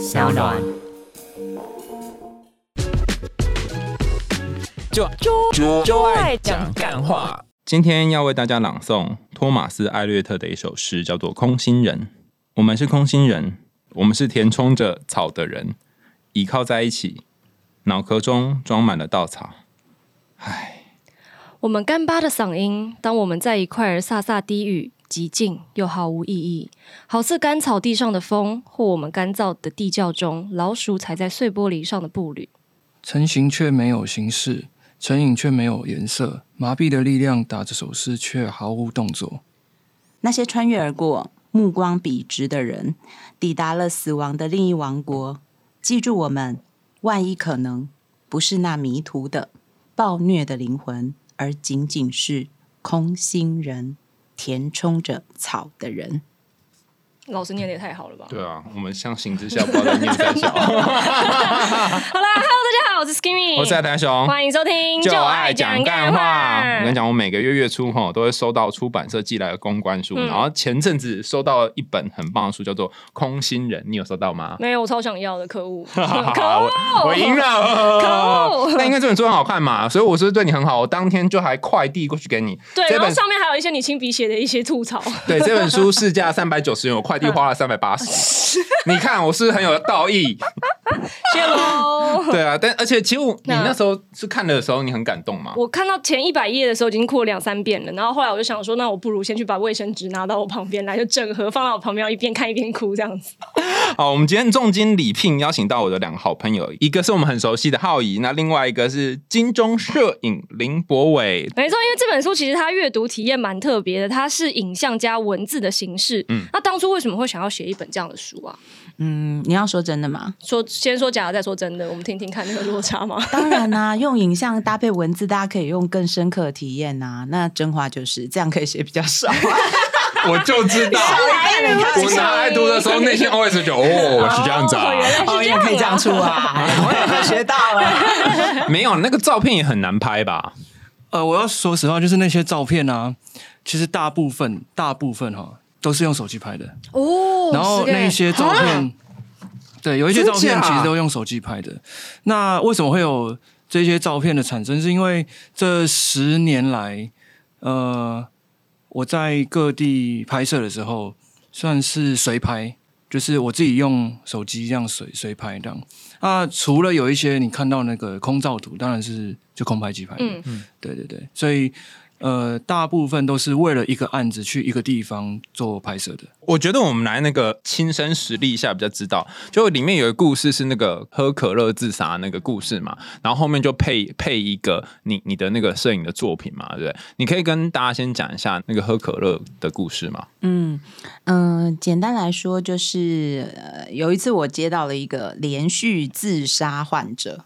小暖。就就就爱讲干话。今天要为大家朗诵托马斯·艾略特的一首诗，叫做《空心人》。我们是空心人，我们是填充着草的人，倚靠在一起，脑壳中装满了稻草。唉，我们干巴的嗓音，当我们在一块儿飒飒低语，极静又毫无意义，好似干草地上的风，或我们干燥的地窖中老鼠踩在碎玻璃上的步履。成形却没有形式。成影却没有颜色，麻痹的力量打着手势，却毫无动作。那些穿越而过、目光笔直的人，抵达了死亡的另一王国。记住我们，万一可能不是那迷途的、暴虐的灵魂，而仅仅是空心人，填充着草的人。老师念的也太好了吧？对啊，我们相形之下，不知念三小。好啦，Hello，大家好，我是 Skimmy，我是大雄，欢迎收听就爱讲干话。我跟你讲，我每个月月初哈都会收到出版社寄来的公关书，然后前阵子收到一本很棒的书，叫做《空心人》，你有收到吗？没有，我超想要的，可恶，可恶，我赢了，可恶。那应该这本书很好看嘛，所以我是对你很好，我当天就还快递过去给你。对，然后上面还有一些你亲笔写的一些吐槽。对，这本书市价三百九十元，我快。地花了三百八十，你看我是不是很有道义？谢喽。对啊，但而且其实你那时候是看的时候，你很感动吗？我看到前一百页的时候已经哭了两三遍了，然后后来我就想说，那我不如先去把卫生纸拿到我旁边来，就整盒放到我旁边，一边看一边哭这样子。好，我们今天重金礼聘邀请到我的两个好朋友，一个是我们很熟悉的浩怡，那另外一个是金钟摄影林博伟。没错，因为这本书其实它阅读体验蛮特别的，它是影像加文字的形式。嗯，那当初为什么会想要写一本这样的书啊？嗯，你要说真的吗？说先说假的，再说真的，我们听听看那个落差吗？当然啦，用影像搭配文字，大家可以用更深刻的体验呐。那真话就是这样，可以写比较少。我就知道，我拿来读的时候，内心 always 就哦，是这样子啊，哦，也可以这样出啊，我也学到了。没有，那个照片也很难拍吧？呃，我要说实话，就是那些照片啊，其实大部分大部分哈都是用手机拍的哦。然后那些照片，对，有一些照片其实都用手机拍的。那为什么会有这些照片的产生？是因为这十年来，呃。我在各地拍摄的时候，算是随拍，就是我自己用手机这样随随拍这样。啊，除了有一些你看到那个空照图，当然是就空拍机拍。嗯嗯，对对对，所以。呃，大部分都是为了一个案子去一个地方做拍摄的。我觉得我们来那个亲身实例一下比较知道，就里面有一个故事是那个喝可乐自杀那个故事嘛，然后后面就配配一个你你的那个摄影的作品嘛，对不对？你可以跟大家先讲一下那个喝可乐的故事吗？嗯嗯，简单来说就是呃，有一次我接到了一个连续自杀患者，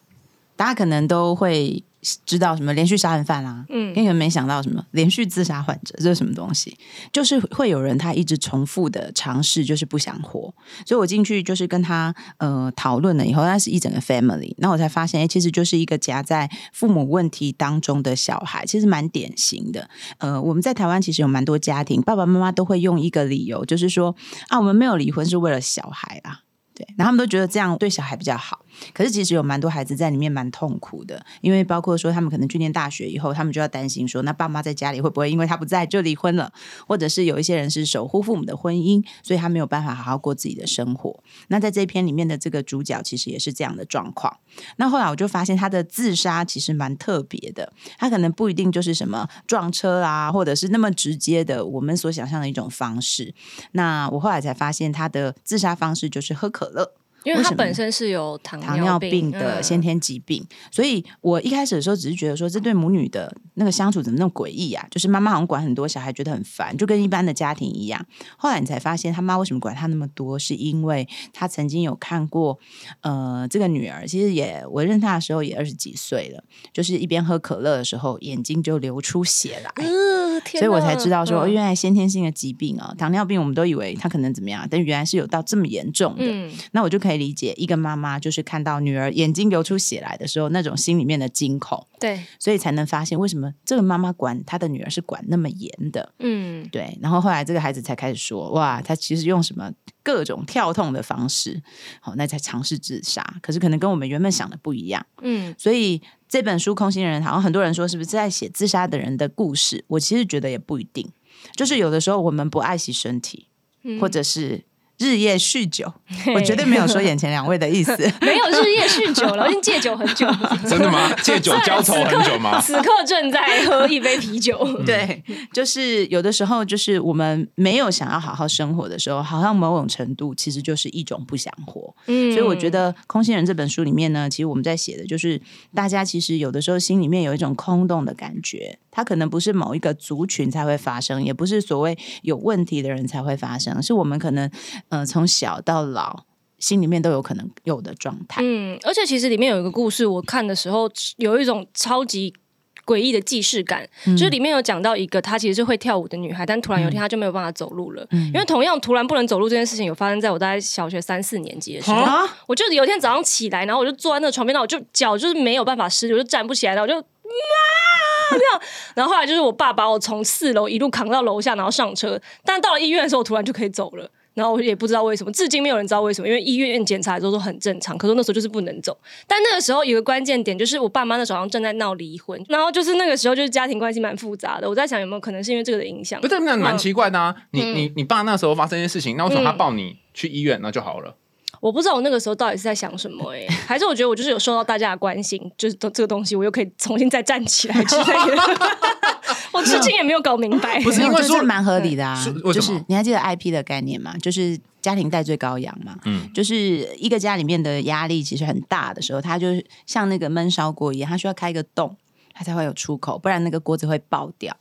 大家可能都会。知道什么连续杀人犯啊？嗯，根本没想到什么连续自杀患者，这是什么东西？就是会有人他一直重复的尝试，就是不想活。所以我进去就是跟他呃讨论了以后，那是一整个 family，那我才发现，哎，其实就是一个夹在父母问题当中的小孩，其实蛮典型的。呃，我们在台湾其实有蛮多家庭，爸爸妈妈都会用一个理由，就是说啊，我们没有离婚是为了小孩啊。对，然后他们都觉得这样对小孩比较好。可是其实有蛮多孩子在里面蛮痛苦的，因为包括说他们可能去念大学以后，他们就要担心说，那爸妈在家里会不会因为他不在就离婚了？或者是有一些人是守护父母的婚姻，所以他没有办法好好过自己的生活。那在这篇里面的这个主角其实也是这样的状况。那后来我就发现他的自杀其实蛮特别的，他可能不一定就是什么撞车啊，或者是那么直接的我们所想象的一种方式。那我后来才发现他的自杀方式就是喝。可乐，因为他本身是有糖尿病的先天疾病，所以我一开始的时候只是觉得说，这对母女的那个相处怎么那么诡异啊？就是妈妈好像管很多，小孩觉得很烦，就跟一般的家庭一样。后来你才发现，他妈为什么管他那么多，是因为他曾经有看过，呃，这个女儿其实也我认她的时候也二十几岁了，就是一边喝可乐的时候，眼睛就流出血来。所以我才知道说，原来先天性的疾病啊，糖尿病，我们都以为他可能怎么样，但原来是有到这么严重的。那我就可以理解一个妈妈就是看到女儿眼睛流出血来的时候，那种心里面的惊恐。对，所以才能发现为什么这个妈妈管她的女儿是管那么严的。嗯，对。然后后来这个孩子才开始说，哇，他其实用什么各种跳痛的方式，好，那才尝试自杀。可是可能跟我们原本想的不一样。嗯，所以。这本书《空心人》好像很多人说是不是在写自杀的人的故事？我其实觉得也不一定，就是有的时候我们不爱惜身体，或者是。日夜酗酒，我绝对没有说眼前两位的意思。没有日夜酗酒了，我已经戒酒很久。真的吗？戒酒浇愁很久吗？此刻正在喝一杯啤酒。对，就是有的时候，就是我们没有想要好好生活的时候，好像某种程度其实就是一种不想活。嗯，所以我觉得《空心人》这本书里面呢，其实我们在写的就是大家其实有的时候心里面有一种空洞的感觉，它可能不是某一个族群才会发生，也不是所谓有问题的人才会发生，是我们可能。呃，从小到老，心里面都有可能有的状态。嗯，而且其实里面有一个故事，我看的时候有一种超级诡异的既视感，就是里面有讲到一个她其实是会跳舞的女孩，但突然有一天她就没有办法走路了。嗯因为同样突然不能走路这件事情，有发生在我大概小学三四年级的时候。我就有一天早上起来，然后我就坐在那床边，那我就脚就是没有办法施力，我就站不起来了，我就啊这样。然后后来就是我爸把我从四楼一路扛到楼下，然后上车。但到了医院的时候，我突然就可以走了。然后我也不知道为什么，至今没有人知道为什么，因为医院检查的时候都很正常，可是那时候就是不能走。但那个时候有个关键点，就是我爸妈那时候好像正在闹离婚，然后就是那个时候就是家庭关系蛮复杂的。我在想有没有可能是因为这个的影响？不是，那蛮奇怪的啊！你你你爸那时候发生一件事情，那为什么他抱你去医院那就好了？我不知道我那个时候到底是在想什么哎，还是我觉得我就是有受到大家的关心，就是这个东西我又可以重新再站起来之类的。我至今也没有搞明白，不是因为说蛮合理的啊？就是你还记得 IP 的概念吗？就是家庭代罪羔羊嘛。嗯，就是一个家里面的压力其实很大的时候，它就像那个闷烧锅一样，它需要开一个洞，它才会有出口，不然那个锅子会爆掉。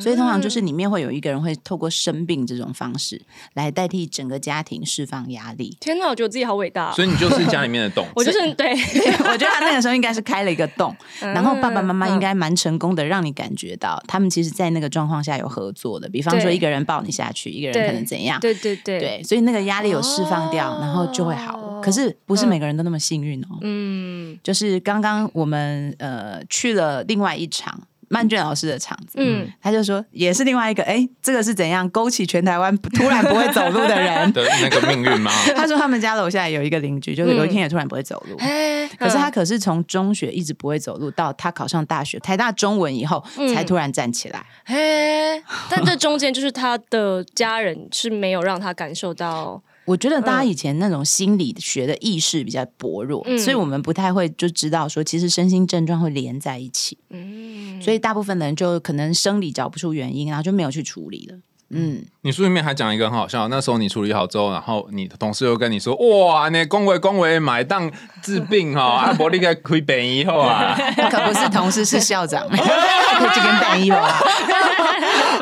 所以通常就是里面会有一个人会透过生病这种方式来代替整个家庭释放压力。天哪，我觉得自己好伟大。所以你就是家里面的洞。我就是 对，我觉得他那个时候应该是开了一个洞，然后爸爸妈妈应该蛮成功的，让你感觉到他们其实，在那个状况下有合作的。比方说，一个人抱你下去，一个人可能怎样？对对对对，所以那个压力有释放掉，然后就会好。可是不是每个人都那么幸运哦。嗯，就是刚刚我们呃去了另外一场。曼娟老师的场子，嗯，他就说也是另外一个，哎，这个是怎样勾起全台湾突然不会走路的人 的那个命运吗？他说他们家楼下有一个邻居，就是有一天也突然不会走路，可是他可是从中学一直不会走路，到他考上大学台大中文以后，才突然站起来。嘿，但这中间就是他的家人是没有让他感受到。我觉得大家以前那种心理学的意识比较薄弱，所以我们不太会就知道说，其实身心症状会连在一起。嗯，所以大部分的人就可能生理找不出原因，然后就没有去处理了。嗯，你书里面还讲一个很好笑，那时候你处理好之后，然后你的同事又跟你说：“哇，那恭维恭维买当治病哈，阿伯你该亏本以后啊。”可不是同事，是校长，就跟本以后。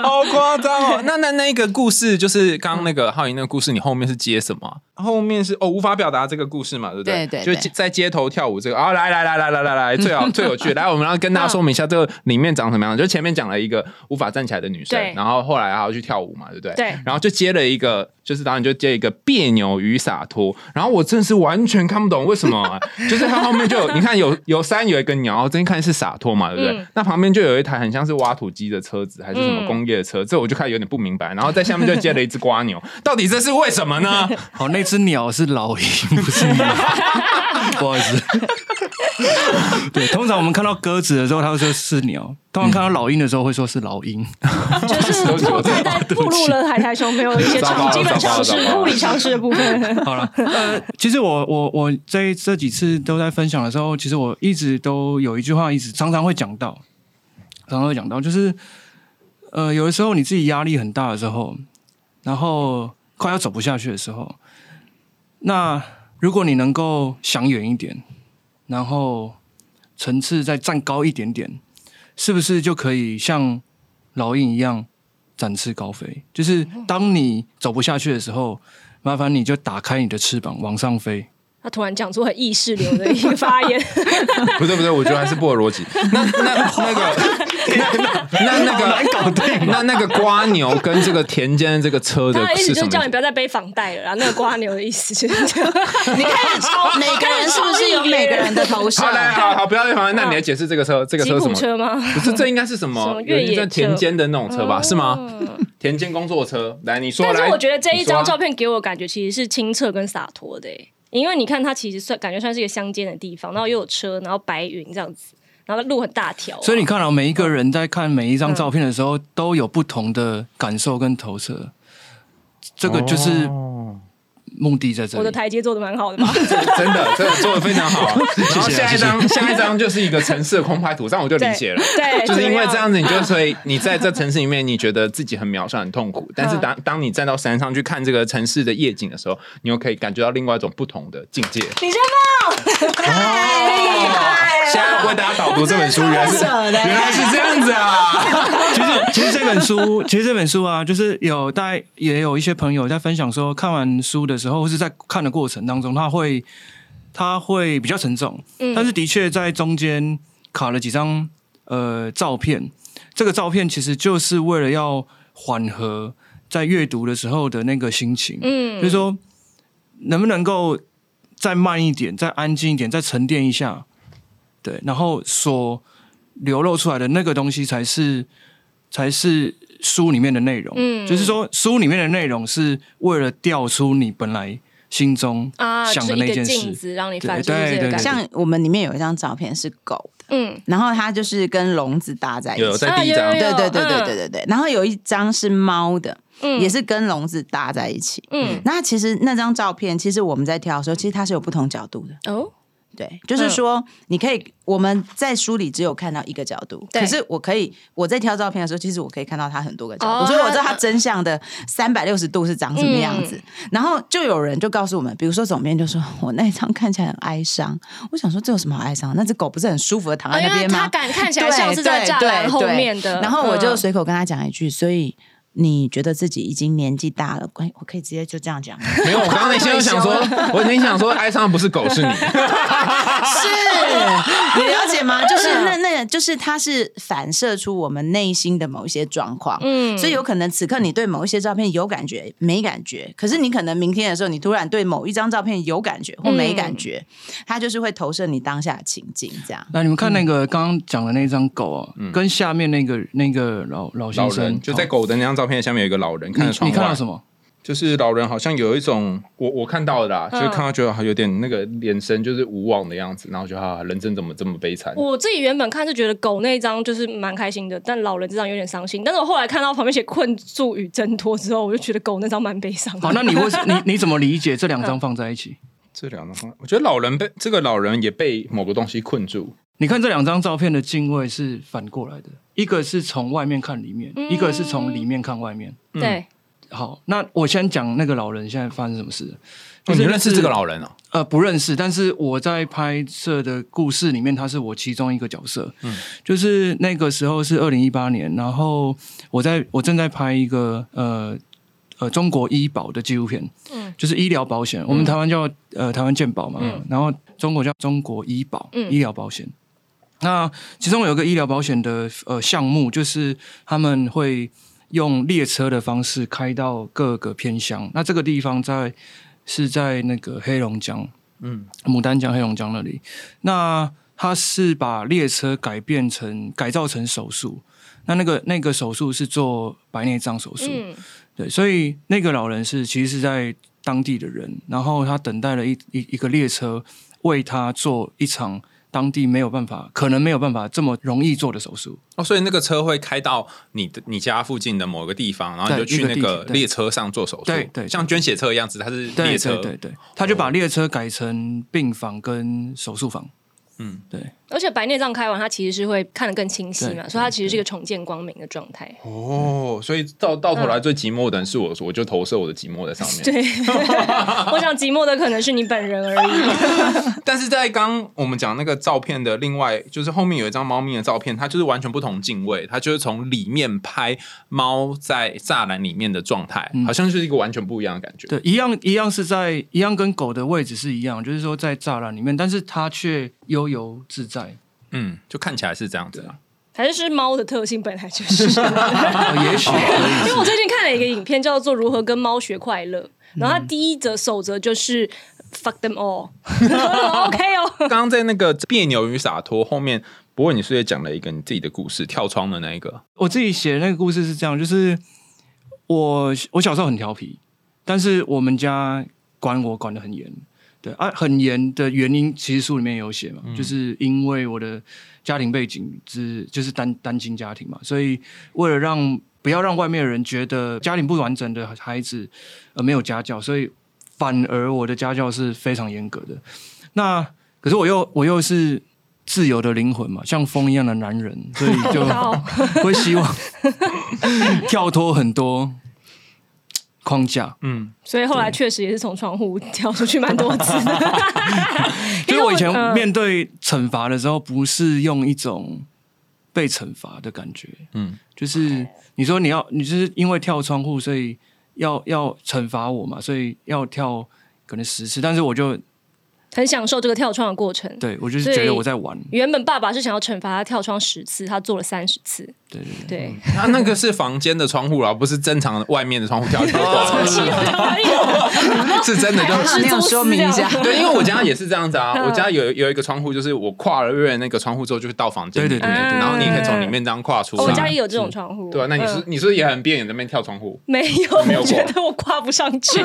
好夸张哦！那那那一个故事，就是刚刚那个浩莹那个故事，你后面是接什么？后面是哦，无法表达这个故事嘛，对不对？对对，就在街头跳舞这个啊，来来来来来来来，最好最有趣，来，我们要跟大家说明一下这个里面长什么样。就前面讲了一个无法站起来的女生，然后后来还要去跳舞嘛，对不对？对，然后就接了一个。就是导演就接一个别扭与洒脱，然后我真的是完全看不懂为什么，就是他后面就有你看有有山有一个鸟，这一看是洒脱嘛，对不对？那旁边就有一台很像是挖土机的车子，还是什么工业的车，这我就开始有点不明白。然后在下面就接了一只瓜牛，到底这是为什么呢？哦，那只鸟是老鹰，不是鸟，不好意思。对，通常我们看到鸽子的时候，它会说是鸟。通常看到老鹰的时候，会说是老鹰。就是我太太暴露了海苔熊没有一些常基本常识、物理常识的部分。好了，呃，其实我我我在这几次都在分享的时候，其实我一直都有一句话，一直常常会讲到，常常会讲到，就是呃，有的时候你自己压力很大的时候，然后快要走不下去的时候，那如果你能够想远一点，然后层次再站高一点点。是不是就可以像老鹰一样展翅高飞？就是当你走不下去的时候，麻烦你就打开你的翅膀往上飞。他突然讲出很意识流的一个发言，不对不对，我觉得还是不合逻辑。那那那个那那个难搞定。那那个瓜牛跟这个田间的这个车的意思，就是叫你不要再背房贷了。那个瓜牛的意思就是这样。你开始抄 每个人是不是有每个人的头像？好，好，好，不要背房贷。那你来解释这个车，这个车什么车吗？不是，这应该是什么？越野田间的那种车吧？是吗？田间工作车。来，你说。但是我觉得这一张照片给我感觉其实是清澈跟洒脱的，因为你看它其实算感觉算是一个乡间的地方，然后又有车，然后白云这样子。然后路很大条，所以你看到每一个人在看每一张照片的时候，都有不同的感受跟投射，这个就是目的在这里。我的台阶做的蛮好的嘛？真的，真的做的非常好。然后下一张，下一张就是一个城市的空拍图，这样我就理解了。对，就是因为这样子，你就所以你在这城市里面，你觉得自己很渺小、很痛苦，但是当当你站到山上去看这个城市的夜景的时候，你又可以感觉到另外一种不同的境界。李先锋，现在为大家导读这本书，原来是原来是这样子啊！其实其实这本书，其实这本书啊，就是有大家也有一些朋友在分享说，看完书的时候，或是在看的过程当中，他会他会比较沉重，嗯。但是的确在中间卡了几张呃照片，这个照片其实就是为了要缓和在阅读的时候的那个心情，嗯，就是说能不能够再慢一点，再安静一点，再沉淀一下。对，然后所流露出来的那个东西才是才是书里面的内容。嗯，就是说书里面的内容是为了调出你本来心中想的那件事，让你反出这个感。像我们里面有一张照片是狗的，嗯，然后它就是跟笼子搭在一起。有在第一张，对对对对对对对。然后有一张是猫的，嗯，也是跟笼子搭在一起。嗯，那其实那张照片，其实我们在挑的时候，其实它是有不同角度的。哦。对，就是说，你可以我们在书里只有看到一个角度，可是我可以我在挑照片的时候，其实我可以看到它很多个角度，所以我知道它真相的三百六十度是长什么样子。然后就有人就告诉我们，比如说总编就说我那张看起来很哀伤，我想说这有什么好哀伤？那只狗不是很舒服的躺在那边吗？它敢看起来像是在栅栏后面的。然后我就随口跟他讲一句，所以。你觉得自己已经年纪大了，关我可以直接就这样讲。没有，我刚刚内心想说，我内心想说，哀伤不是狗，是你。是，你了解吗？就是那那，就是它是反射出我们内心的某一些状况。嗯，所以有可能此刻你对某一些照片有感觉没感觉，可是你可能明天的时候，你突然对某一张照片有感觉或没感觉，它就是会投射你当下的情境。这样。那你们看那个刚刚讲的那张狗啊，跟下面那个那个老老先生，就在狗的那张照。照片下面有一个老人看着窗外，你看到什么？就是老人好像有一种我我看到的啦，就是看到觉得有点那个眼神就是无望的样子，然后觉得啊人生怎么这么悲惨？我自己原本看是觉得狗那一张就是蛮开心的，但老人这张有点伤心。但是我后来看到旁边写困住与挣脱之后，我就觉得狗那张蛮悲伤。好，那你会 你你怎么理解这两张放在一起？这两张放，我觉得老人被这个老人也被某个东西困住。你看这两张照片的敬畏是反过来的，一个是从外面看里面，一个是从里面看外面。对，好，那我先讲那个老人现在发生什么事。你认识这个老人哦？呃，不认识，但是我在拍摄的故事里面，他是我其中一个角色。嗯，就是那个时候是二零一八年，然后我在我正在拍一个呃呃中国医保的纪录片，嗯，就是医疗保险，我们台湾叫呃台湾健保嘛，然后中国叫中国医保，医疗保险。那其中有一个医疗保险的呃项目，就是他们会用列车的方式开到各个偏乡。那这个地方在是在那个黑龙江，嗯，牡丹江、黑龙江那里。那他是把列车改变成改造成手术。那那个那个手术是做白内障手术，对。所以那个老人是其实是在当地的人，然后他等待了一一一个列车为他做一场。当地没有办法，可能没有办法这么容易做的手术。哦，所以那个车会开到你的你家附近的某个地方，然后你就去那个列车上做手术，对对，像捐血车一样子，它是列车，对对，他就把列车改成病房跟手术房。嗯，对，而且白内障开完，它其实是会看得更清晰嘛，所以它其实是一个重见光明的状态。哦，所以到到头来最寂寞的人是我，我就投射我的寂寞在上面。对，我想寂寞的可能是你本人而已。但是在刚我们讲那个照片的另外，就是后面有一张猫咪的照片，它就是完全不同镜位，它就是从里面拍猫在栅栏里面的状态，好像是一个完全不一样的感觉。对，一样一样是在一样跟狗的位置是一样，就是说在栅栏里面，但是它却悠游自在，嗯，就看起来是这样子啊。还是是猫的特性本来就是，也许。因为我最近看了一个影片，叫做《如何跟猫学快乐》，然后它第一则守则就是 fuck them all，OK 哦。刚刚在那个别扭与洒脱后面，不过你是也讲了一个你自己的故事，跳窗的那一个。我自己写的那个故事是这样，就是我我小时候很调皮，但是我们家管我管的很严。对啊，很严的原因，其实书里面有写嘛，就是因为我的家庭背景是就是单单亲家庭嘛，所以为了让不要让外面的人觉得家庭不完整的孩子呃没有家教，所以反而我的家教是非常严格的。那可是我又我又是自由的灵魂嘛，像风一样的男人，所以就会希望 跳脱很多。框架，嗯，所以后来确实也是从窗户跳出去蛮多次的。因为我以前面对惩罚的时候，不是用一种被惩罚的感觉，嗯，就是你说你要，你就是因为跳窗户，所以要要惩罚我嘛，所以要跳可能十次，但是我就。很享受这个跳窗的过程，对我就是觉得我在玩。原本爸爸是想要惩罚他跳窗十次，他做了三十次。对对对，他那个是房间的窗户啦，不是正常的外面的窗户跳跳。是真的，就是你要说明一下。对，因为我家也是这样子啊，我家有有一个窗户，就是我跨了越那个窗户之后，就是到房间。对对对，然后你可以从里面这样跨出。我家也有这种窗户。对啊，那你是你是也很别扭那边跳窗户？没有，没有，觉得我跨不上去。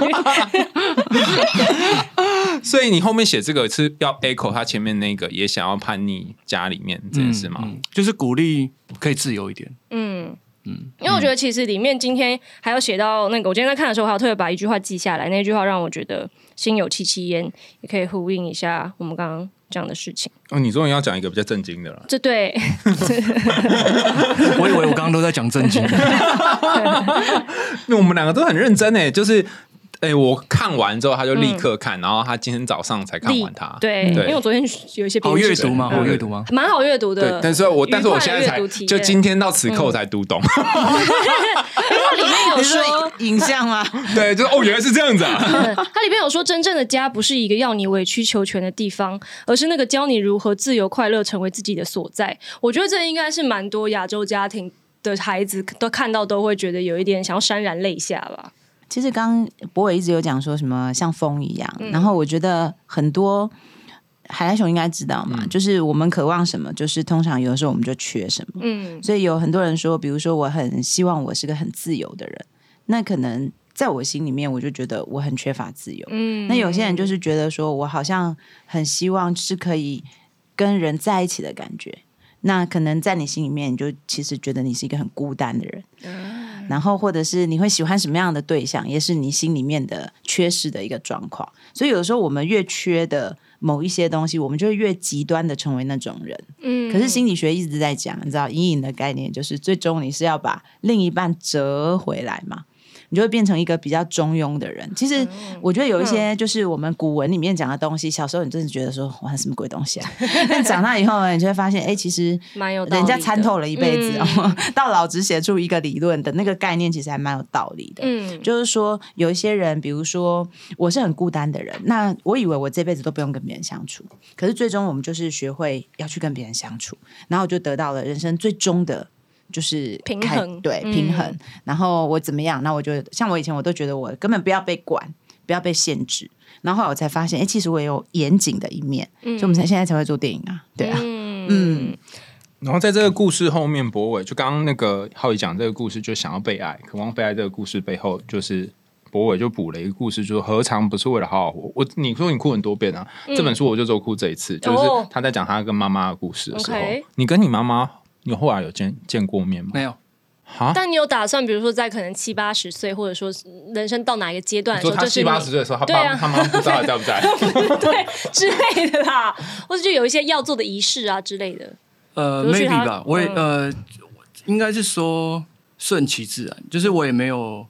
所以你后面写这个是要。echo 他前面那个也想要叛逆家里面这件事吗？就是鼓励可以自由一点。嗯嗯，因为我觉得其实里面今天还有写到那个，我今天在看的时候，还有特别把一句话记下来。那句话让我觉得心有戚戚焉，也可以呼应一下我们刚刚讲的事情。哦，你终于要讲一个比较震惊的了。这 对，我以为我刚刚都在讲震惊。那我们两个都很认真诶，就是。哎，我看完之后，他就立刻看，然后他今天早上才看完它。对，因为我昨天有一些好阅读吗？好阅读吗？蛮好阅读的。对，但是我但是我现在才就今天到此刻我才读懂。因为里面有说影像吗？对，就是哦，原来是这样子啊。它里面有说，真正的家不是一个要你委曲求全的地方，而是那个教你如何自由快乐成为自己的所在。我觉得这应该是蛮多亚洲家庭的孩子都看到都会觉得有一点想要潸然泪下吧。其实刚博伟一直有讲说什么像风一样，然后我觉得很多海来熊应该知道嘛，就是我们渴望什么，就是通常有的时候我们就缺什么。嗯，所以有很多人说，比如说我很希望我是个很自由的人，那可能在我心里面我就觉得我很缺乏自由。嗯，那有些人就是觉得说我好像很希望是可以跟人在一起的感觉，那可能在你心里面你就其实觉得你是一个很孤单的人。然后，或者是你会喜欢什么样的对象，也是你心里面的缺失的一个状况。所以有的时候，我们越缺的某一些东西，我们就会越极端的成为那种人。嗯。可是心理学一直在讲，你知道阴影的概念，就是最终你是要把另一半折回来嘛。你就会变成一个比较中庸的人。其实我觉得有一些就是我们古文里面讲的东西，小时候你真的觉得说哇什么鬼东西啊？但长大以后呢，你就会发现，哎，其实蛮有人家参透了一辈子，到老只写出一个理论的那个概念，其实还蛮有道理的。嗯，就是说有一些人，比如说我是很孤单的人，那我以为我这辈子都不用跟别人相处，可是最终我们就是学会要去跟别人相处，然后我就得到了人生最终的。就是平衡，对平衡。然后我怎么样？那我就像我以前，我都觉得我根本不要被管，不要被限制。然后后来我才发现，哎，其实我也有严谨的一面，所以我们才现在才会做电影啊，对啊，嗯。然后在这个故事后面，博伟就刚刚那个浩宇讲这个故事，就想要被爱，渴望被爱。这个故事背后，就是博伟就补了一个故事，就是何尝不是为了好好活？我你说你哭很多遍啊，这本书我就只哭这一次，就是他在讲他跟妈妈的故事的时候，你跟你妈妈。你后来有见见过面吗？没有。好，但你有打算，比如说在可能七八十岁，或者说人生到哪一个阶段，说他七八十岁的时候，他爸他妈不知道在不在，对之类的啦，或者就有一些要做的仪式啊之类的。呃，maybe 吧，我也呃，应该是说顺其自然，就是我也没有，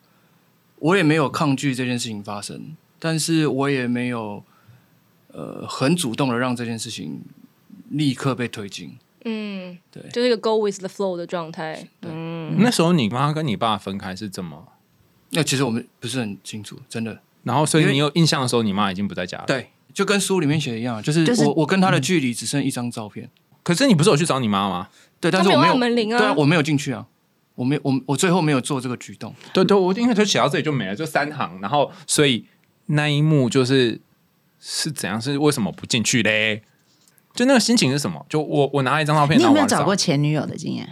我也没有抗拒这件事情发生，但是我也没有呃很主动的让这件事情立刻被推进。嗯，对，就是一个 go with the flow 的状态。嗯，那时候你妈跟你爸分开是怎么？那其实我们不是很清楚，真的。然后，所以你有印象的时候，你妈已经不在家了。对，就跟书里面写的一样，就是我我跟他的距离只剩一张照片。可是你不是有去找你妈吗？对，但是我没有门铃啊。对啊，我没有进去啊。我没我我最后没有做这个举动。对对，我因为就写到这里就没了，就三行。然后所以那一幕就是是怎样？是为什么不进去嘞？就那个心情是什么？就我我拿了一张照片，你有没有找过前女友的经验？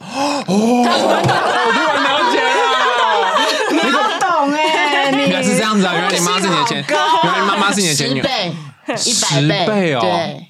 哦，我突然了解了，你不懂哎，原来是这样子啊！原来你妈是你的前，原来妈妈是你的前女友，十倍，倍哦。对，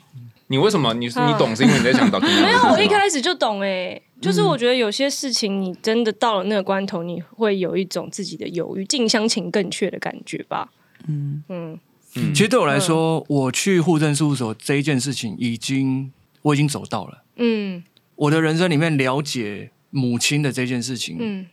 你为什么你你懂？是因为你在想找？没有，我一开始就懂哎。就是我觉得有些事情，你真的到了那个关头，你会有一种自己的犹豫，近乡情更怯的感觉吧。嗯嗯嗯。其实对我来说，我去户政事务所这一件事情，已经我已经走到了。嗯。我的人生里面了解母亲的这件事情，嗯，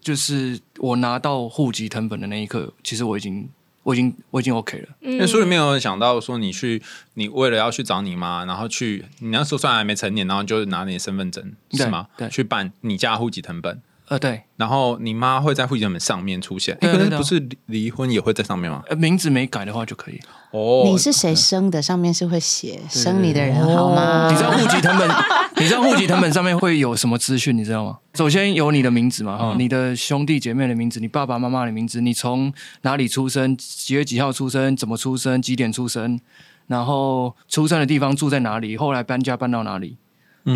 就是我拿到户籍成本的那一刻，其实我已经。我已经我已经 OK 了。那书里面有想到说，你去你为了要去找你妈，然后去你那时候虽然还没成年，然后就拿你的身份证是吗？对，去办你家户籍成本。呃，对。然后你妈会在户籍成本上面出现，可能不是离婚也会在上面吗？呃，名字没改的话就可以。哦，你是谁生的？上面是会写生你的人好吗？你知道户籍成本？你知道户籍成本上面会有什么资讯？你知道吗？首先有你的名字嘛，哈，你的兄弟姐妹的名字，你爸爸妈妈的名字，你从哪里出生，几月几号出生，怎么出生，几点出生，然后出生的地方住在哪里，后来搬家搬到哪里，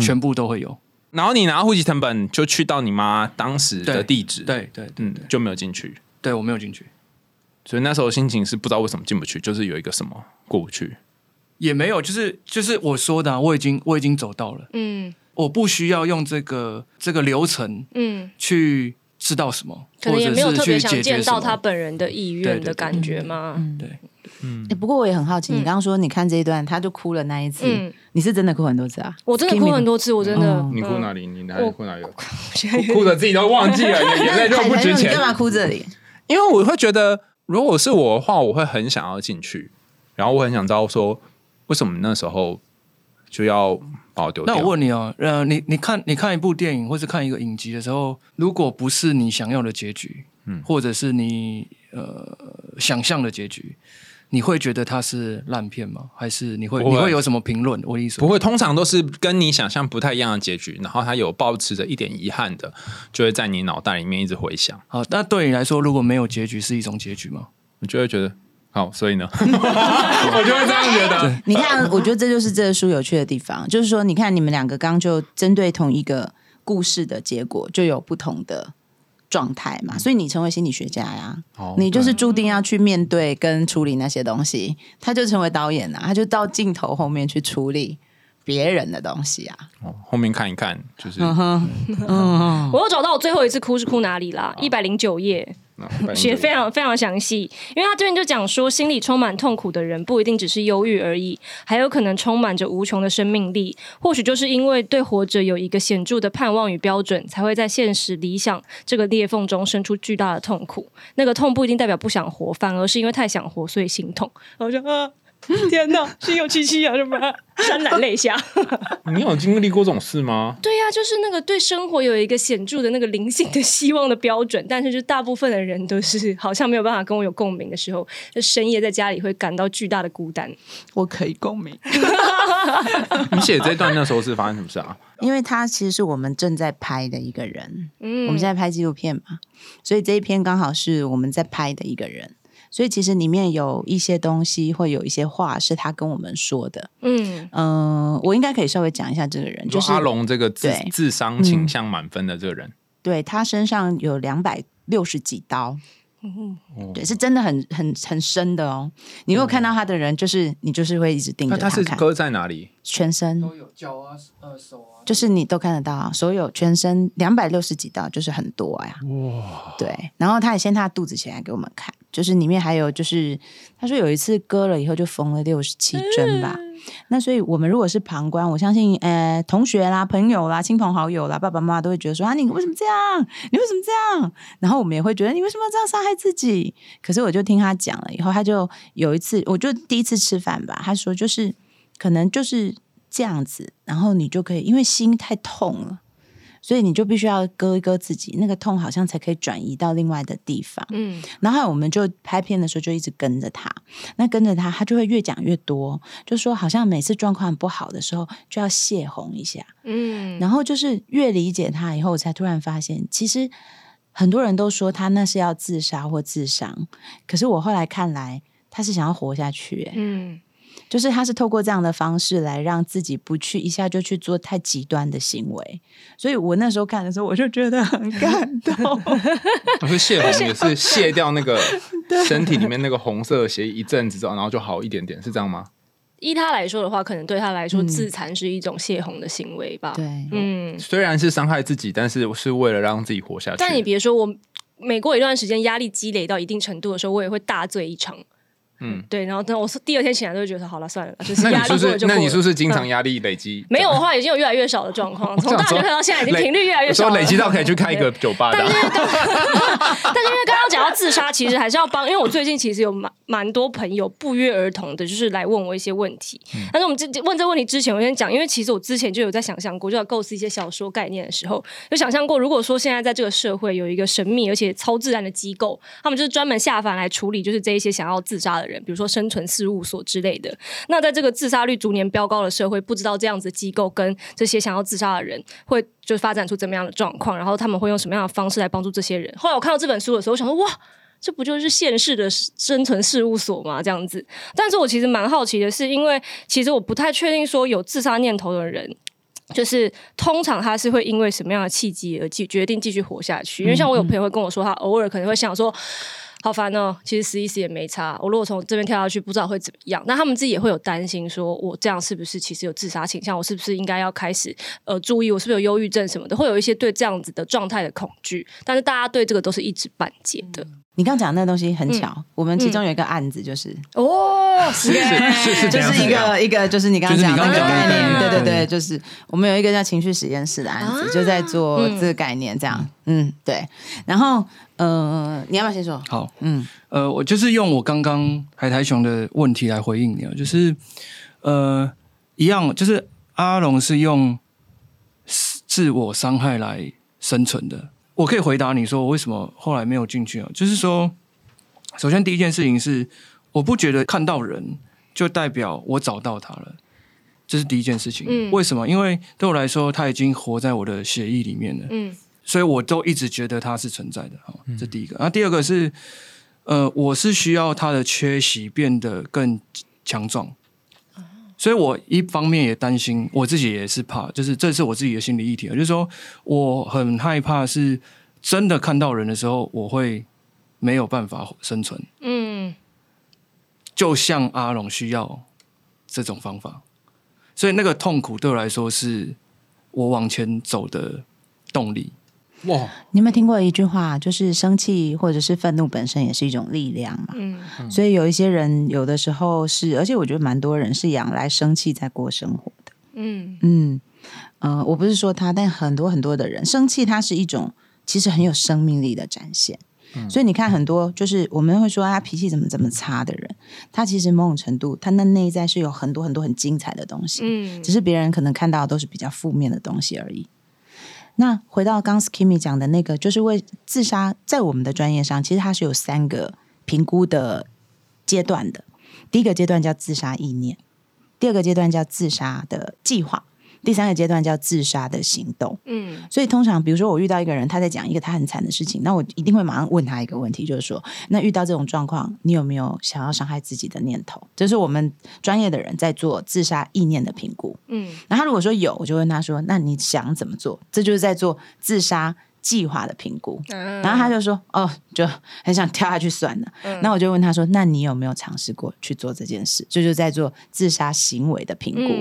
全部都会有。然后你拿户籍成本就去到你妈当时的地址，对对，嗯，就没有进去。对我没有进去，所以那时候心情是不知道为什么进不去，就是有一个什么过不去，也没有，就是就是我说的，我已经我已经走到了，嗯，我不需要用这个这个流程，嗯，去知道什么，可能也没有特别想见到他本人的意愿的感觉吗？对。嗯，不过我也很好奇，你刚刚说你看这一段，他就哭了那一次，你是真的哭很多次啊？我真的哭很多次，我真的。你哭哪里？你哪里哭哪里？哭的自己都忘记了，眼泪就不值钱。干嘛哭这里？因为我会觉得，如果是我的话，我会很想要进去，然后我很想知道说，为什么那时候就要那我问你哦，呃，你你看你看一部电影或是看一个影集的时候，如果不是你想要的结局，嗯，或者是你呃想象的结局。你会觉得它是烂片吗？还是你会你会有什么评论？我意思不会，通常都是跟你想象不太一样的结局，然后它有保持着一点遗憾的，就会在你脑袋里面一直回想。好，那对你来说，如果没有结局是一种结局吗？你就会觉得好，所以呢，我就会这样觉得。你看，我觉得这就是这个书有趣的地方，就是说，你看你们两个刚就针对同一个故事的结果，就有不同的。状态嘛，所以你成为心理学家呀，你就是注定要去面对跟处理那些东西。他就成为导演啊，他就到镜头后面去处理别人的东西啊。哦，后面看一看，就是，嗯，我又找到我最后一次哭是哭哪里啦？一百零九页。写非常非常详细，因为他这边就讲说，心里充满痛苦的人不一定只是忧郁而已，还有可能充满着无穷的生命力。或许就是因为对活着有一个显著的盼望与标准，才会在现实理想这个裂缝中生出巨大的痛苦。那个痛不一定代表不想活，反而是因为太想活，所以心痛。我就啊。天哪，心有戚戚啊，什么 潸然泪下？你有经历过这种事吗？对呀，就是那个对生活有一个显著的那个灵性的希望的标准，但是就大部分的人都是好像没有办法跟我有共鸣的时候，就深夜在家里会感到巨大的孤单。我可以共鸣。你写这段那时候是发生什么事啊？因为他其实是我们正在拍的一个人，嗯，我们现在拍纪录片嘛，所以这一篇刚好是我们在拍的一个人。所以其实里面有一些东西，会有一些话是他跟我们说的。嗯嗯，我应该可以稍微讲一下这个人，就是阿龙这个智智商倾向满分的这个人。对他身上有两百六十几刀，嗯对，是真的很很很深的哦。你如果看到他的人，就是你就是会一直盯着他看。他是割在哪里？全身都有，脚啊，呃，手啊，就是你都看得到，所有全身两百六十几道，就是很多呀。哇，对。然后他也掀他肚子起来给我们看。就是里面还有，就是他说有一次割了以后就缝了六十七针吧。那所以我们如果是旁观，我相信呃同学啦、朋友啦、亲朋好友啦、爸爸妈妈都会觉得说啊你为什么这样？你为什么这样？然后我们也会觉得你为什么要这样伤害自己？可是我就听他讲了以后，他就有一次，我就第一次吃饭吧，他说就是可能就是这样子，然后你就可以因为心太痛了。所以你就必须要割一割自己，那个痛好像才可以转移到另外的地方。嗯，然后我们就拍片的时候就一直跟着他，那跟着他，他就会越讲越多，就说好像每次状况不好的时候就要泄洪一下。嗯，然后就是越理解他以后，我才突然发现，其实很多人都说他那是要自杀或自伤，可是我后来看来，他是想要活下去。嗯。就是他是透过这样的方式来让自己不去一下就去做太极端的行为，所以我那时候看的时候，我就觉得很感动。我是泄洪也是卸掉那个身体里面那个红色的血一阵子之后，然后就好一点点，是这样吗？依他来说的话，可能对他来说自残是一种泄洪的行为吧。对，嗯，虽然是伤害自己，但是是为了让自己活下去。但你别说，我每过一段时间压力积累到一定程度的时候，我也会大醉一场。嗯，对，然后等我是第二天醒来，就会觉得好了，算了，就是压力过了就那你是不是经常压力累积？没有，的话已经有越来越少的状况，从大学到现在，已经频率越来越少，累积到可以去开一个酒吧的。但是因为刚刚讲到自杀，其实还是要帮，因为我最近其实有蛮蛮多朋友不约而同的，就是来问我一些问题。但是我们这问这问题之前，我先讲，因为其实我之前就有在想象过，就要构思一些小说概念的时候，就想象过，如果说现在在这个社会有一个神秘而且超自然的机构，他们就是专门下凡来处理，就是这一些想要自杀的人，比如说生存。事务所之类的，那在这个自杀率逐年飙高的社会，不知道这样子机构跟这些想要自杀的人会就发展出怎么样的状况，然后他们会用什么样的方式来帮助这些人？后来我看到这本书的时候，我想说，哇，这不就是现世的生存事务所吗？这样子。但是我其实蛮好奇的是，因为其实我不太确定说有自杀念头的人，就是通常他是会因为什么样的契机而继决定继续活下去？因为像我有朋友会跟我说，他偶尔可能会想说。好烦哦！其实十一死也没差。我如果从这边跳下去，不知道会怎么样。那他们自己也会有担心，说我这样是不是其实有自杀倾向？我是不是应该要开始呃注意？我是不是有忧郁症什么的？会有一些对这样子的状态的恐惧。但是大家对这个都是一知半解的。你刚讲那个东西很巧，我们其中有一个案子就是哦，是是是，就是一个一个就是你刚刚讲那个概念，对对对，就是我们有一个叫情绪实验室的案子，就在做这个概念，这样，嗯，对。然后呃，你要不要先说？好，嗯，呃，我就是用我刚刚海苔熊的问题来回应你啊，就是呃，一样，就是阿龙是用自我伤害来生存的。我可以回答你说，我为什么后来没有进去啊？就是说，首先第一件事情是，我不觉得看到人就代表我找到他了，这是第一件事情。嗯，为什么？因为对我来说，他已经活在我的血液里面了。嗯，所以我都一直觉得他是存在的。好，这第一个。那第二个是，呃，我是需要他的缺席变得更强壮。所以我一方面也担心，我自己也是怕，就是这是我自己的心理议题，就是说我很害怕，是真的看到人的时候，我会没有办法生存。嗯，就像阿龙需要这种方法，所以那个痛苦对我来说是我往前走的动力。哇！你有没有听过一句话，就是生气或者是愤怒本身也是一种力量嘛？嗯，所以有一些人有的时候是，而且我觉得蛮多人是养来生气在过生活的。嗯嗯呃，我不是说他，但很多很多的人生气，它是一种其实很有生命力的展现。所以你看，很多就是我们会说他脾气怎么怎么差的人，他其实某种程度，他那内在是有很多很多很精彩的东西。嗯，只是别人可能看到都是比较负面的东西而已。那回到刚 Skimmy 讲的那个，就是为自杀，在我们的专业上，其实它是有三个评估的阶段的。第一个阶段叫自杀意念，第二个阶段叫自杀的计划。第三个阶段叫自杀的行动，嗯，所以通常比如说我遇到一个人，他在讲一个他很惨的事情，那我一定会马上问他一个问题，就是说，那遇到这种状况，你有没有想要伤害自己的念头？这是我们专业的人在做自杀意念的评估，嗯，那他如果说有，我就问他说，那你想怎么做？这就是在做自杀。计划的评估，然后他就说：“哦，就很想跳下去算了。”那我就问他说：“那你有没有尝试过去做这件事？”就是在做自杀行为的评估。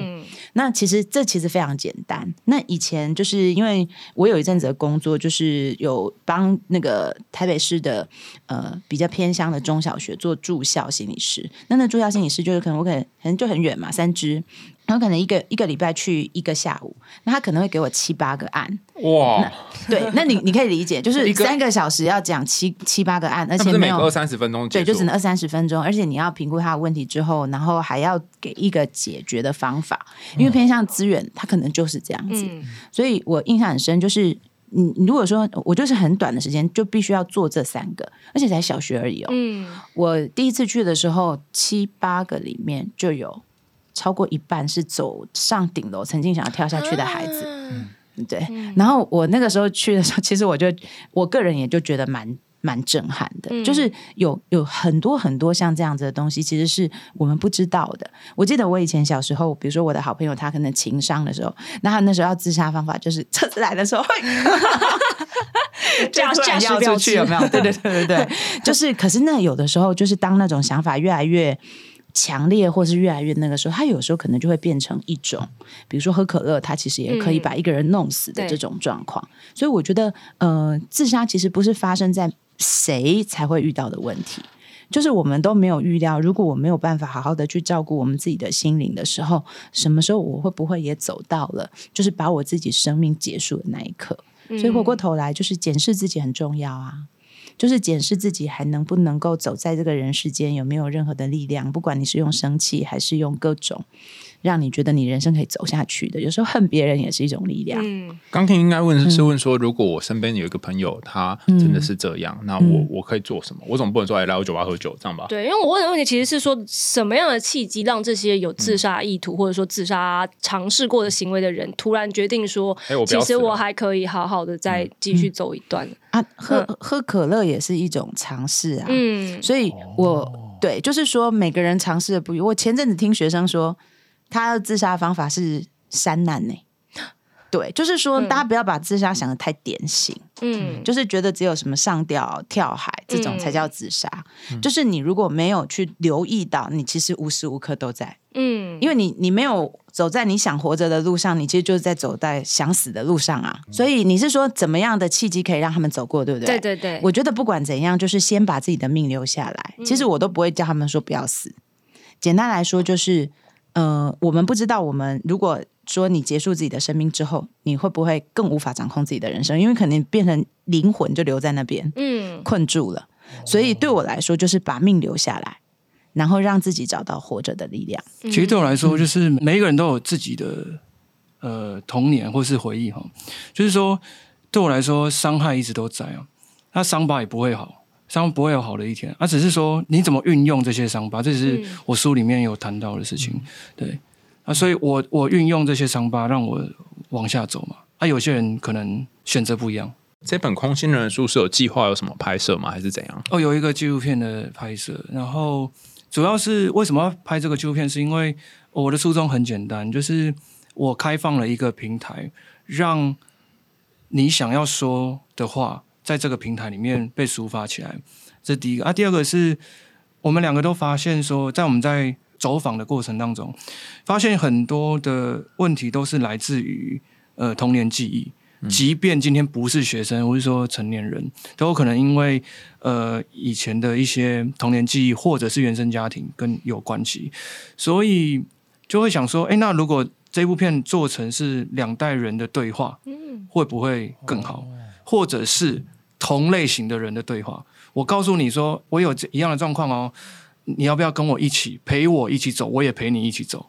那其实这其实非常简单。那以前就是因为我有一阵子的工作，就是有帮那个台北市的呃比较偏乡的中小学做住校心理师。那那住校心理师就是可能我可能可能就很远嘛，三支。然后可能一个一个礼拜去一个下午，那他可能会给我七八个案。哇，对，那你你可以理解，就是三个小时要讲七七八个案，而且没有二三十分钟，对，就只能二三十分钟，而且你要评估他的问题之后，然后还要给一个解决的方法，因为偏向资源，他可能就是这样子。所以我印象很深，就是你如果说我就是很短的时间就必须要做这三个，而且才小学而已哦。嗯，我第一次去的时候，七八个里面就有。超过一半是走上顶楼，曾经想要跳下去的孩子，对。然后我那个时候去的时候，其实我就我个人也就觉得蛮蛮震撼的，就是有有很多很多像这样子的东西，其实是我们不知道的。我记得我以前小时候，比如说我的好朋友他可能情商的时候，那他那时候要自杀方法就是车子来的时候，驾 驾驶出去有没有？对对对对对，就是可是那有的时候就是当那种想法越来越。强烈，或是越来越那个时候，他有时候可能就会变成一种，比如说喝可乐，他其实也可以把一个人弄死的这种状况。所以我觉得，呃，自杀其实不是发生在谁才会遇到的问题，就是我们都没有预料，如果我没有办法好好的去照顾我们自己的心灵的时候，什么时候我会不会也走到了，就是把我自己生命结束的那一刻？所以回过头来，就是检视自己很重要啊。就是检视自己还能不能够走在这个人世间，有没有任何的力量？不管你是用生气，还是用各种。让你觉得你人生可以走下去的，有时候恨别人也是一种力量。嗯，刚听应该问是问说，如果我身边有一个朋友，他真的是这样，那我我可以做什么？我总不能说来我酒吧喝酒这样吧？对，因为我问的问题其实是说，什么样的契机让这些有自杀意图或者说自杀尝试过的行为的人，突然决定说，哎，其实我还可以好好的再继续走一段啊？喝喝可乐也是一种尝试啊。嗯，所以我对，就是说每个人尝试的不一。我前阵子听学生说。他的自杀方法是山难呢，对，就是说大家不要把自杀想的太典型，嗯，就是觉得只有什么上吊、跳海这种才叫自杀，就是你如果没有去留意到，你其实无时无刻都在，嗯，因为你你没有走在你想活着的路上，你其实就是在走在想死的路上啊。所以你是说怎么样的契机可以让他们走过，对不对？对对对，我觉得不管怎样，就是先把自己的命留下来。其实我都不会叫他们说不要死，简单来说就是。呃，我们不知道，我们如果说你结束自己的生命之后，你会不会更无法掌控自己的人生？因为可能变成灵魂就留在那边，嗯，困住了。所以对我来说，就是把命留下来，然后让自己找到活着的力量。其实对我来说，就是每一个人都有自己的呃童年或是回忆哈。就是说，对我来说，伤害一直都在啊，那伤疤也不会好。伤不会有好的一天，而只是说你怎么运用这些伤疤，这是我书里面有谈到的事情。对啊，所以我我运用这些伤疤让我往下走嘛。啊，有些人可能选择不一样。这本空心人的书是有计划有什么拍摄吗？还是怎样？哦，有一个纪录片的拍摄，然后主要是为什么要拍这个纪录片？是因为我的初衷很简单，就是我开放了一个平台，让你想要说的话。在这个平台里面被抒发起来，这是第一个啊。第二个是我们两个都发现说，在我们在走访的过程当中，发现很多的问题都是来自于呃童年记忆。即便今天不是学生，或是说成年人，都有可能因为呃以前的一些童年记忆，或者是原生家庭跟有关系，所以就会想说，哎，那如果这部片做成是两代人的对话，嗯，会不会更好？或者是？同类型的人的对话，我告诉你说，我有一样的状况哦，你要不要跟我一起陪我一起走？我也陪你一起走。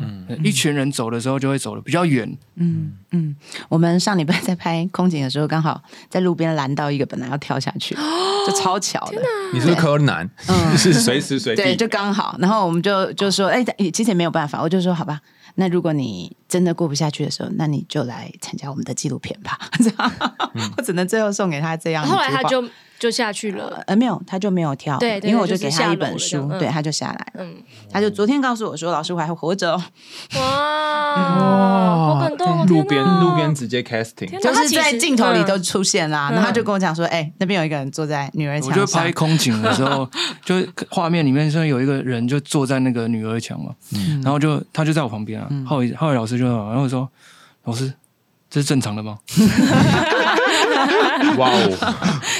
嗯，一群人走的时候就会走的比较远。嗯嗯，我们上礼拜在拍空景的时候，刚好在路边拦到一个本来要跳下去，就超巧的。你是柯南，是随时随地，对，就刚好。然后我们就就说，哎，其实也没有办法，我就说好吧。那如果你真的过不下去的时候，那你就来参加我们的纪录片吧。这样，我只能最后送给他这样。后来他就就下去了，呃，没有，他就没有跳。对，因为我就给他一本书，对，他就下来。嗯，他就昨天告诉我说：“老师，我还活着。”哇，好感动！路边路边直接 casting，就是在镜头里都出现啦。然后他就跟我讲说：“哎，那边有一个人坐在女儿墙。”我就拍空景的时候，就画面里面说有一个人就坐在那个女儿墙嘛，然后就他就在我旁边啊。浩宇浩宇老师就然后我说：“老师，这是正常的吗？” 哇哦！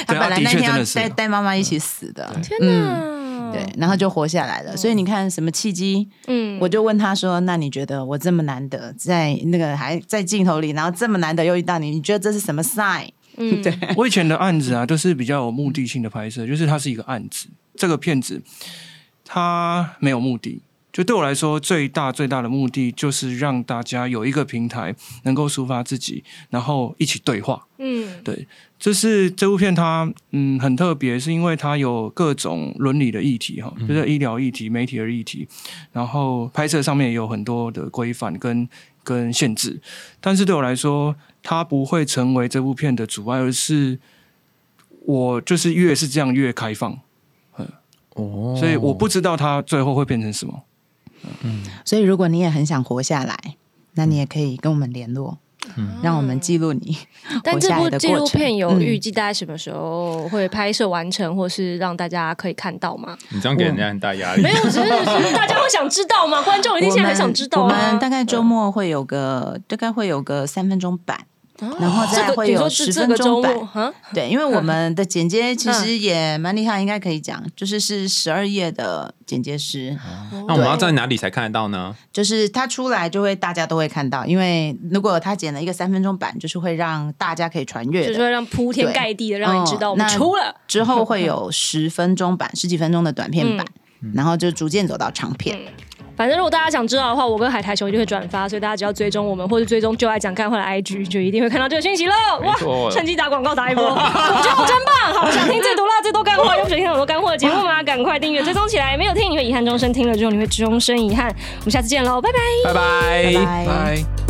他本来那天要带带妈妈一起死的，天哪！对，然后就活下来了。所以你看什么契机？嗯，我就问他说：“那你觉得我这么难得在那个还在镜头里，然后这么难得又遇到你，你觉得这是什么 sign？” 嗯，对 我以前的案子啊，都是比较有目的性的拍摄，就是它是一个案子，这个片子它没有目的。就对我来说，最大最大的目的就是让大家有一个平台，能够抒发自己，然后一起对话。嗯，对，就是这部片它嗯很特别，是因为它有各种伦理的议题哈，就是医疗议题、媒体的议题，然后拍摄上面也有很多的规范跟跟限制。但是对我来说，它不会成为这部片的阻碍，而是我就是越是这样越开放。嗯，哦，所以我不知道它最后会变成什么。嗯，所以如果你也很想活下来，那你也可以跟我们联络，嗯，让我们记录你。但这部纪录片有预计大概什么时候会拍摄完成，或是让大家可以看到吗？你这样给人家很大压力。没有，只是大家会想知道吗？观众一定现在很想知道。我们大概周末会有个，大概会有个三分钟版。然后再会有十分钟版，对，因为我们的剪接其实也蛮厉害，应该可以讲，就是是十二页的剪接师。那我们要在哪里才看得到呢？就是他出来就会大家都会看到，因为如果他剪了一个三分钟版，就是会让大家可以传阅，就是让铺天盖地的让你知道我们出了。之后会有十分钟版、十几分钟的短片版，然后就逐渐走到长片。反正如果大家想知道的话，我跟海苔熊一定会转发，所以大家只要追踪我们或者追踪就爱讲干货的 IG，就一定会看到这个讯息了。哇，趁机打广告打一波，我觉得真棒！好，想听最毒辣、最多干货，又不想听很多干货的节目吗？赶快订阅追踪起来！没有听你会遗憾终生，听了之后你会终身遗憾。我们下次见喽，拜拜，拜拜，拜拜。